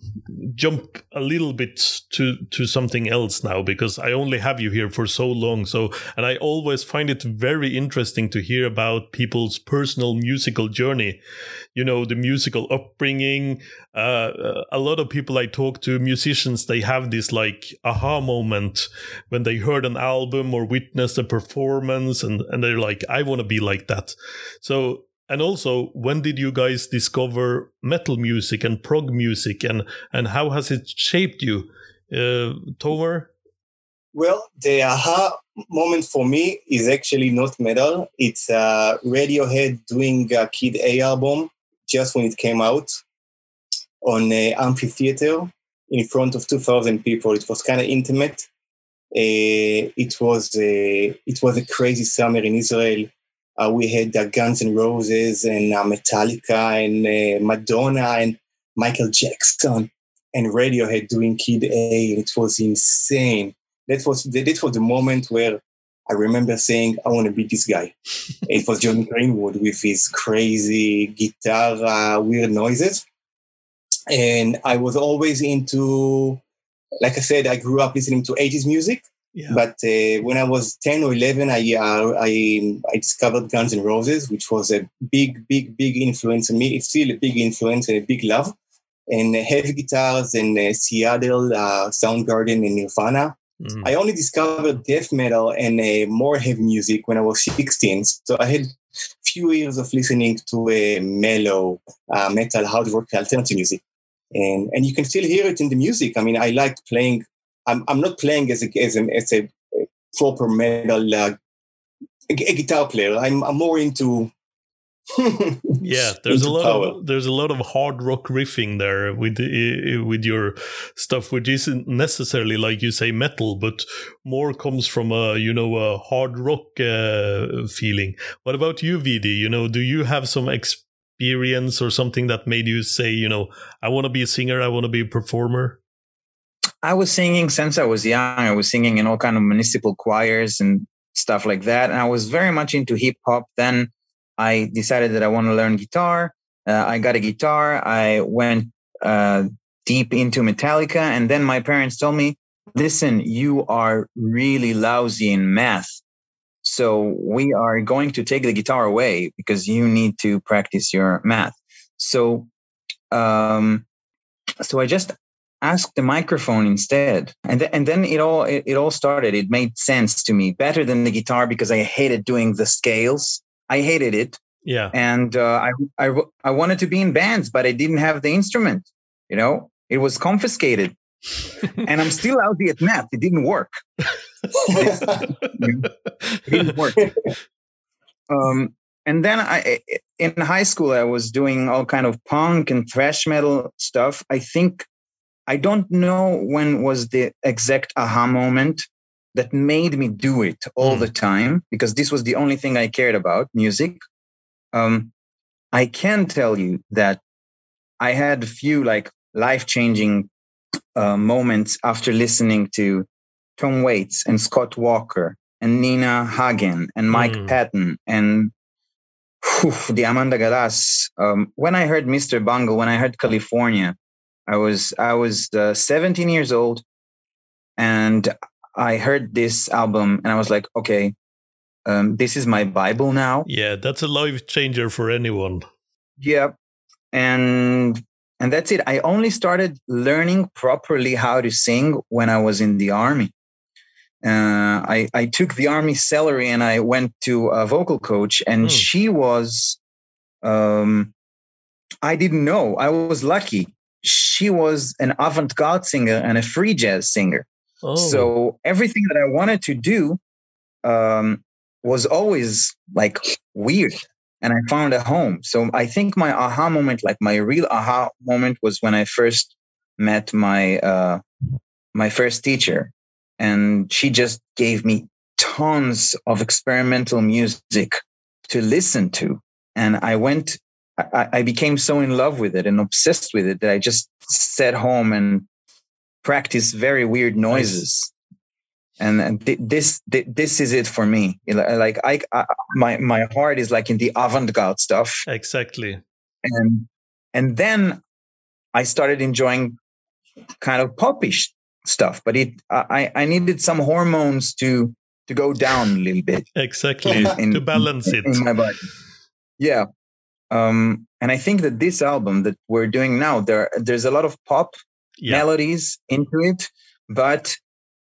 jump a little bit to to something else now because I only have you here for so long. So, and I always find it very interesting to hear about people's personal musical journey. You know, the musical upbringing. Uh, a lot of people I talk to, musicians, they have this like aha moment when they heard an album or witnessed a performance and, and they're like, I want to be like that. So, and also, when did you guys discover metal music and prog music and, and how has it shaped you? Uh, Tomer? Well, the aha moment for me is actually not metal. It's uh, Radiohead doing a Kid A album just when it came out on a amphitheater in front of 2,000 people. It was kind of intimate. Uh, it was a, it was a crazy summer in Israel. Uh, we had uh, Guns N' Roses and uh, Metallica and uh, Madonna and Michael Jackson and Radiohead doing Kid A. It was insane. That was the, that was the moment where I remember saying, "I want to be this guy." <laughs> it was John Greenwood with his crazy guitar, uh, weird noises, and I was always into like I said, I grew up listening to 80s music. Yeah. But uh, when I was 10 or 11, I, uh, I, I discovered Guns N' Roses, which was a big, big, big influence on me. It's still a big influence and a big love. And uh, heavy guitars and uh, Seattle, uh, Soundgarden, and Nirvana. Mm. I only discovered death metal and uh, more heavy music when I was 16. So I had few years of listening to a mellow metal hard rock alternative music. And and you can still hear it in the music. I mean, I like playing. I'm I'm not playing as a as a, as a proper metal uh, a, a guitar player. I'm I'm more into <laughs> yeah there's a lot power. of there's a lot of hard rock riffing there with with your stuff which isn't necessarily like you say metal but more comes from a you know a hard rock uh, feeling what about you vd you know do you have some experience or something that made you say you know i want to be a singer i want to be a performer i was singing since i was young i was singing in all kind of municipal choirs and stuff like that and i was very much into hip hop then I decided that I want to learn guitar. Uh, I got a guitar. I went uh, deep into Metallica. And then my parents told me, listen, you are really lousy in math. So we are going to take the guitar away because you need to practice your math. So, um, so I just asked the microphone instead, and th- and then it all it, it all started. It made sense to me better than the guitar because I hated doing the scales. I hated it. Yeah. And uh, I, I, I wanted to be in bands, but I didn't have the instrument. You know, it was confiscated. And I'm still out at math. It didn't work. <laughs> it didn't work. Um, and then I, in high school, I was doing all kind of punk and thrash metal stuff. I think I don't know when was the exact aha moment, that made me do it all mm. the time because this was the only thing I cared about music. Um, I can tell you that I had a few like life changing uh, moments after listening to Tom Waits and Scott Walker and Nina Hagen and Mike mm. Patton and whew, Diamanda Galás. Um, when I heard Mr. Bungle, when I heard California, I was I was uh, 17 years old, and I heard this album and I was like, okay, um, this is my Bible now. Yeah, that's a life changer for anyone. Yeah, and and that's it. I only started learning properly how to sing when I was in the army. Uh, I I took the army salary and I went to a vocal coach, and hmm. she was, um, I didn't know. I was lucky. She was an avant-garde singer and a free jazz singer. Oh. So everything that I wanted to do um, was always like weird. And I found a home. So I think my aha moment, like my real aha moment, was when I first met my uh, my first teacher, and she just gave me tons of experimental music to listen to, and I went. I, I became so in love with it and obsessed with it that I just sat home and practiced very weird noises. And, and th- this th- this is it for me. Like I, I, my my heart is like in the avant-garde stuff. Exactly. And and then I started enjoying kind of popish stuff, but it I I needed some hormones to to go down a little bit. Exactly in, to balance in, it in my body. Yeah. Um, and I think that this album that we're doing now, there there's a lot of pop yeah. melodies into it, but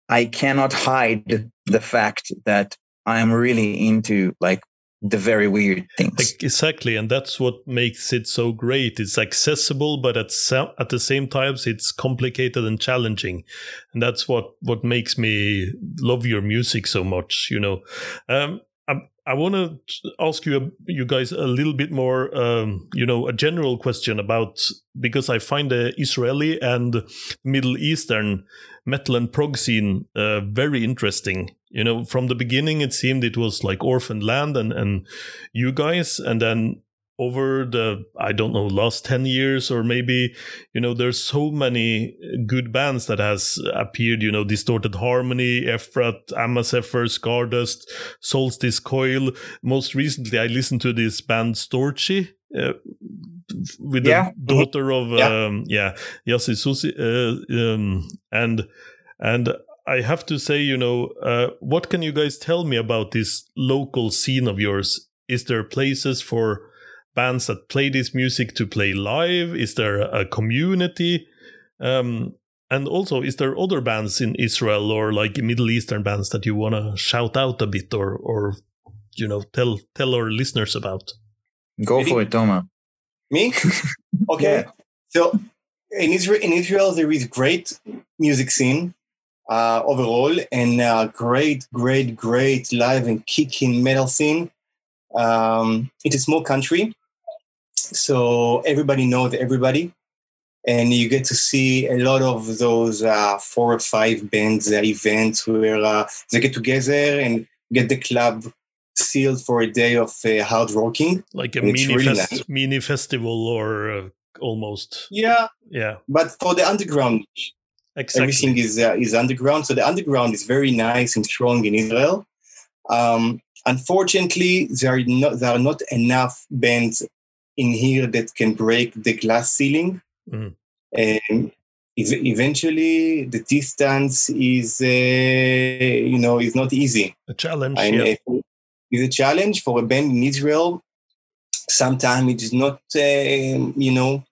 I cannot hide the fact that I am really into like the very weird things. Exactly, and that's what makes it so great. It's accessible, but at at the same time, it's complicated and challenging, and that's what what makes me love your music so much. You know, um, I want to ask you, you guys, a little bit more, um, you know, a general question about because I find the Israeli and Middle Eastern metal and prog scene uh, very interesting. You know, from the beginning, it seemed it was like orphan land and and you guys, and then over the i don't know last 10 years or maybe you know there's so many good bands that has appeared you know distorted harmony Ephrat Amaseffer Scardust solstice coil most recently i listened to this band storchi uh, with yeah. the daughter of yeah, um, yeah Yassi Susi uh, um, and and I have to say, you know, uh, what can you guys tell me about this local scene of yours? Is there places for bands that play this music to play live? Is there a community? Um, and also, is there other bands in Israel or like Middle Eastern bands that you want to shout out a bit or, or you know, tell tell our listeners about? Go for it, Tomer. Me? <laughs> okay. Yeah. So in Israel, in Israel, there is great music scene uh, overall, and uh, great, great, great live and kicking metal scene. Um, it's a small country, so everybody knows everybody, and you get to see a lot of those uh, four or five bands uh, events where uh, they get together and get the club sealed for a day of uh, hard rocking, like a And mini really fest- nice. mini festival or uh, almost. Yeah, Yeah, but for the underground, exactly. everything is uh, is underground. So the underground is very nice and strong in Israel. Um, unfortunately, there are not there are not enough bands in here that can break the glass ceiling. And ev- eventually, the distance is uh, you know is not easy. a challenge. And yeah. it's a challenge for a band in Israel. Sometimes it is not, uh, you know,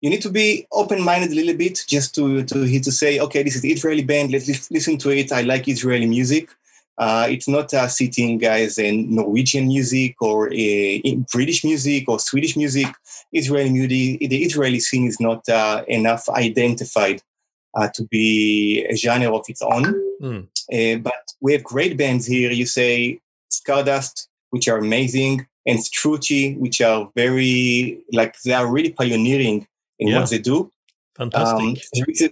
you need to be open-minded a little bit just to to to say, okay, this is Israeli band. Let's listen to it. I like Israeli music. Uh, it's not uh, sitting guys in Norwegian music or uh, in British music or Swedish music. Israeli music, the Israeli scene is not uh, enough identified uh, to be a genre of its own. Mm. Uh, but we have great bands here. You say Scardust, which are amazing, and Strucci, which are very like they are really pioneering in Yeah. what they do. Fantastic. Um, there, is a,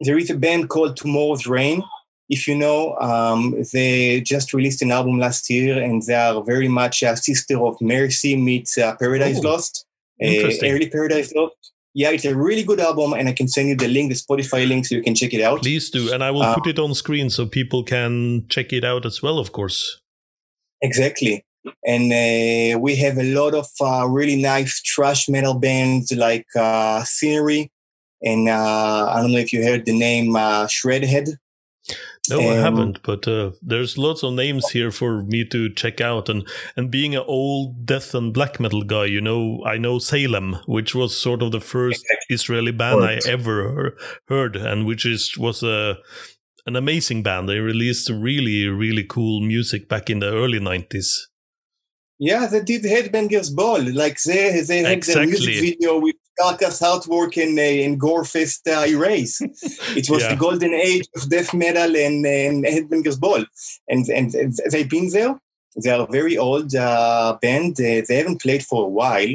there is a band called Tomorrow's Rain. If you know, um, they just released an album last year, and they are very much a sister of Mercy meets uh, Paradise Oh, Lost, uh, early Paradise Lost. Yeah, it's a really good album, and I can send you the link, the Spotify link, so you can check it out. Please do, and I will uh, put it on screen so people can check it out as well. Of course. Exactly. And uh, we have a lot of uh, really nice thrash metal bands like uh, Scenery. And uh, I don't know if you heard the name uh, Shredhead. No, I haven't, but uh, there's lots of names here for me to check out. And and being an old death and black metal guy, you know, I know Salem, which was sort of the first Israeli band. I ever heard, and which is was a an amazing band. They released really really cool music back in the early '90s. Yeah, they did Headbangers Ball. Like they, they had the music video with Carcass Heartwork and, uh, and Gorefest uh, Erase. <laughs> It was Yeah. the golden age of death metal and, and Headbangers Ball. And, and, and they've been there. They are a very old uh, band. Uh, they haven't played for a while.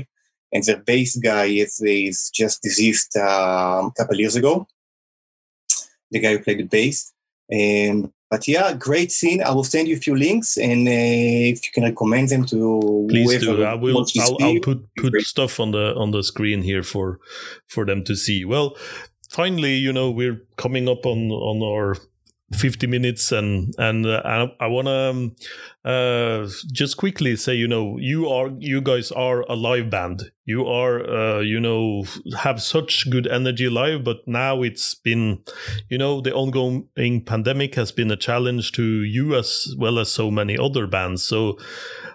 And their bass guy is, is just deceased um, a couple years ago. The guy who played the bass. Um, but yeah, great scene. I will send you a few links, and uh, if you can recommend them to Please do. I will. I'll, I'll put put great. stuff on the on the screen here for for them to see. Well, finally, you know, we're coming up on on our 50 minutes and and uh, I, I want to um, uh, just quickly say you know you are you guys are a live band. You are uh, you know have such good energy live but now it's been you know the ongoing pandemic has been a challenge to you as well as so many other bands. So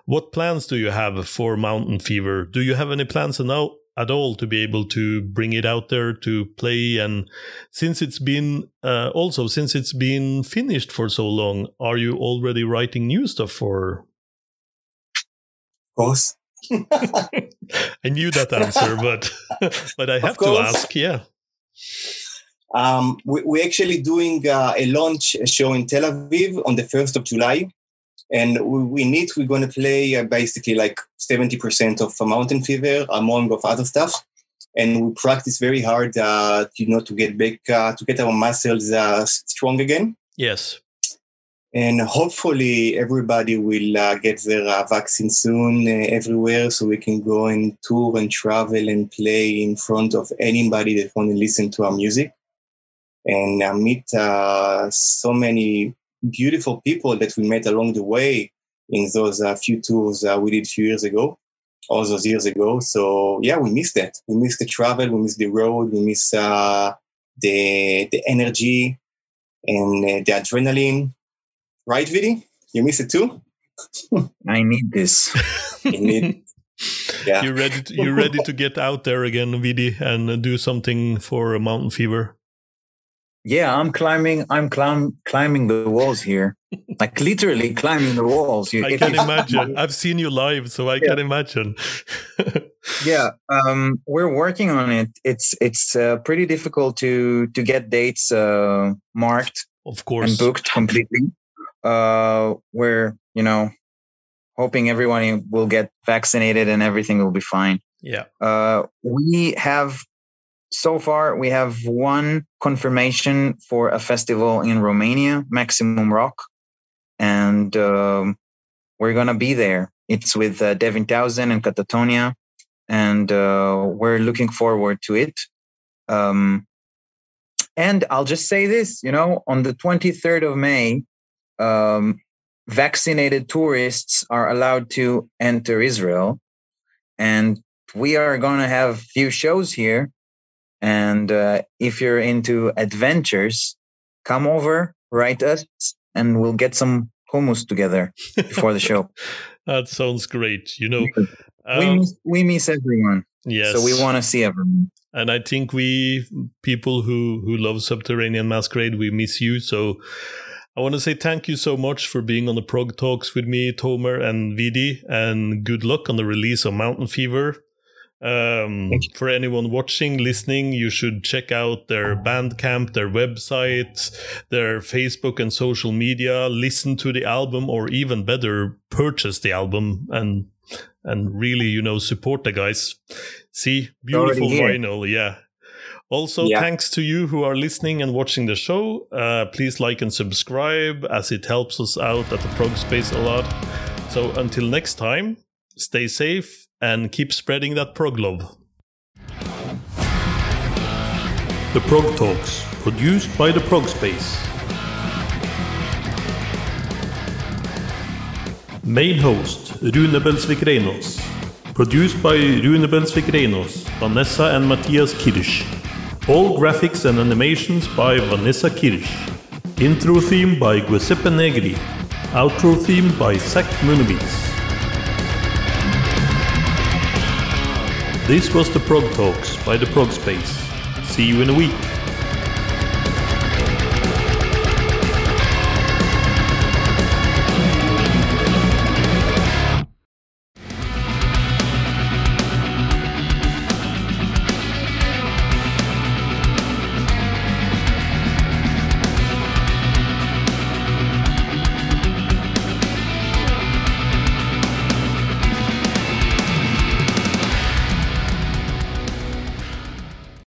what plans do you have for mountain fever? Do you have any plans now at all to be able to bring it out there to play and since it's been uh, also since it's been finished for so long are you already writing new stuff for Of course. <laughs> i knew that answer but <laughs> but i have to ask yeah Um, we, we're actually doing uh, a launch show in Tel Aviv on the 1st of July. And we, need, we're going to play uh, basically like 70% of Mountain Fever, among of other stuff. And we practice very hard, uh, you know, to get back, uh, to get our muscles uh, strong again. yes And hopefully everybody will uh, get their uh, vaccine soon uh, everywhere so we can go and tour and travel and play in front of anybody that want to listen to our music and uh, meet uh, so many beautiful people that we met along the way in those uh, few tours uh, we did a few years ago, all those years ago. So yeah, we miss that. We miss the travel, we miss the road, we miss uh, the the energy and uh, the adrenaline. Right, Vidi? You miss it too? I need this. <laughs> You need, yeah. you're ready to, you're ready to get out there again vidi and uh, do something for a mountain fever Yeah, I'm climbing. I'm climb, climbing the walls here, like literally climbing the walls. You, i can <laughs> imagine i've seen you live so i can imagine <laughs> yeah, um, we're working on it. It's it's uh, pretty difficult to to get dates uh, marked, of course, and booked completely. Uh, we're you know hoping everyone will get vaccinated and everything will be fine. Yeah. Uh, we have so far we have one confirmation for a festival in Romania, Maximum Rock, and um, we're gonna be there. It's with uh, Devin Townsend and Katatonia, and uh, we're looking forward to it. Um, and I'll just say this, you know, on the 23rd of May, um, vaccinated tourists are allowed to enter Israel, and we are going to have few shows here. And uh, if you're into adventures, come over, write us, and we'll get some hummus together before the show. <laughs> that sounds great. You know, um, we miss, we miss everyone. Yes. So we want to see everyone. And I think we people who who love Subterranean Masquerade, we miss you. So I want to say thank you so much for being on the Prog Talks with me, Tomer and Vidi, and good luck on the release of Mountain Fever. Um, for anyone watching, listening, you should check out their Bandcamp, their website, their Facebook and social media. Listen to the album, or even better, purchase the album and and really, you know, support the guys. See, beautiful vinyl, yeah. Also, yeah. thanks to you who are listening and watching the show. Uh, please like and subscribe as it helps us out at the Prog Space a lot. So until next time, stay safe and keep spreading that prog love. The Prog Talks, produced by the Prog Space. Main host Rune Belsvik Reinås. Produced by Rune Belsvik Reinås, Vanessa and Matthias Kirsch. All graphics and animations by Vanessa Kirsch. Intro theme by Giuseppe Negri. Outro theme by Zach Munowitz. This was the Prog Talks by the Prog Space. See you in a week.